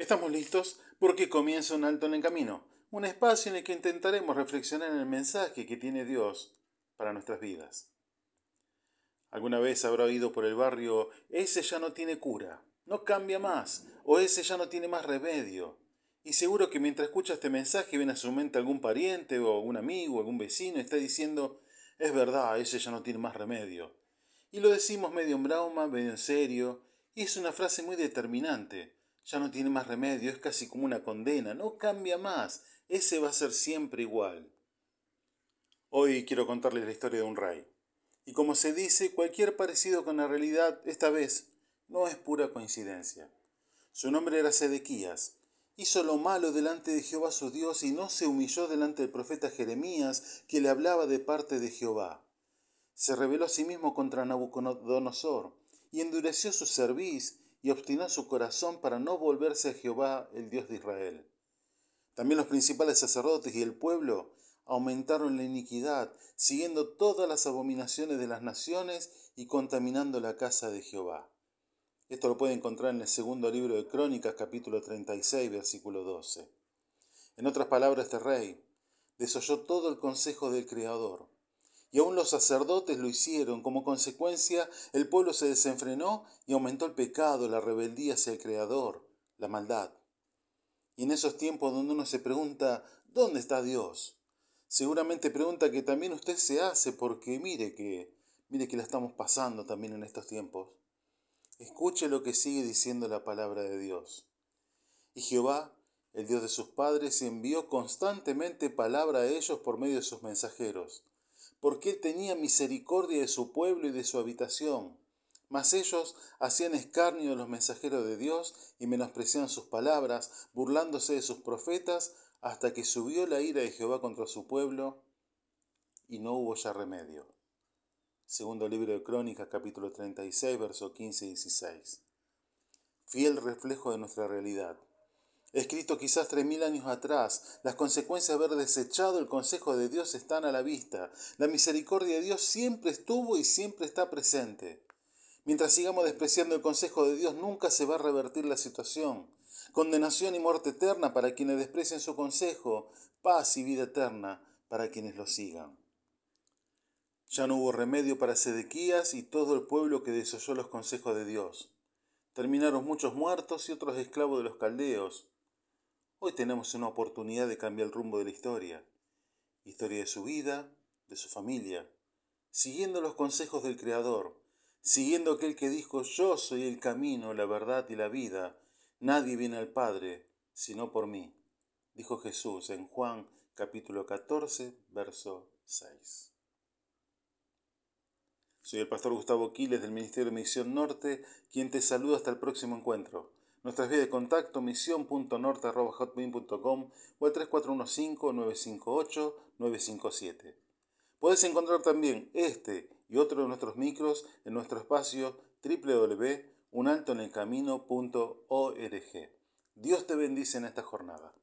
Estamos listos porque comienza un alto en el camino, un espacio en el que intentaremos reflexionar en el mensaje que tiene Dios para nuestras vidas. Alguna vez habrá oído por el barrio, ese ya no tiene cura, no cambia más, o ese ya no tiene más remedio. Y seguro que mientras escucha este mensaje viene a su mente algún pariente o algún amigo, algún vecino y está diciendo, es verdad, ese ya no tiene más remedio. Y lo decimos medio en broma, medio en serio, y es una frase muy determinante ya no tiene más remedio, es casi como una condena, no cambia más, ese va a ser siempre igual. Hoy quiero contarles la historia de un rey. Y como se dice, cualquier parecido con la realidad, esta vez, no es pura coincidencia. Su nombre era Sedequías. Hizo lo malo delante de Jehová su Dios y no se humilló delante del profeta Jeremías, que le hablaba de parte de Jehová. Se rebeló a sí mismo contra Nabucodonosor y endureció su cerviz y obstinó su corazón para no volverse a Jehová, el Dios de Israel. También los principales sacerdotes y el pueblo aumentaron la iniquidad, siguiendo todas las abominaciones de las naciones y contaminando la casa de Jehová. Esto lo puede encontrar en el segundo libro de Crónicas, capítulo 36, versículo 12. En otras palabras, este rey desoyó todo el consejo del Creador y aún los sacerdotes lo hicieron. Como consecuencia, el pueblo se desenfrenó y aumentó el pecado, la rebeldía hacia el Creador, la maldad. Y en esos tiempos donde uno se pregunta, ¿dónde está Dios? Seguramente pregunta que también usted se hace porque mire que, mire que la estamos pasando también en estos tiempos. Escuche lo que sigue diciendo la palabra de Dios. Y Jehová, el Dios de sus padres, envió constantemente palabra a ellos por medio de sus mensajeros porque él tenía misericordia de su pueblo y de su habitación. Mas ellos hacían escarnio de los mensajeros de Dios y menospreciaban sus palabras, burlándose de sus profetas, hasta que subió la ira de Jehová contra su pueblo y no hubo ya remedio. Segundo libro de Crónicas, capítulo 36, versos 15 y 16. Fiel reflejo de nuestra realidad escrito quizás tres mil años atrás, las consecuencias de haber desechado el consejo de Dios están a la vista. La misericordia de Dios siempre estuvo y siempre está presente. Mientras sigamos despreciando el consejo de Dios, nunca se va a revertir la situación. Condenación y muerte eterna para quienes desprecian su consejo, paz y vida eterna para quienes lo sigan. Ya no hubo remedio para Sedequías y todo el pueblo que desoyó los consejos de Dios. Terminaron muchos muertos y otros esclavos de los caldeos. Hoy tenemos una oportunidad de cambiar el rumbo de la historia, historia de su vida, de su familia, siguiendo los consejos del Creador, siguiendo aquel que dijo, yo soy el camino, la verdad y la vida, nadie viene al Padre sino por mí, dijo Jesús en Juan capítulo 14, verso 6. Soy el pastor Gustavo Quiles del Ministerio de Misión Norte, quien te saluda hasta el próximo encuentro. Nuestras vías de contacto misión.norte.hotmail.com o al 3415-958-957. Puedes encontrar también este y otro de nuestros micros en nuestro espacio www.unaltonelcamino.org. Dios te bendice en esta jornada.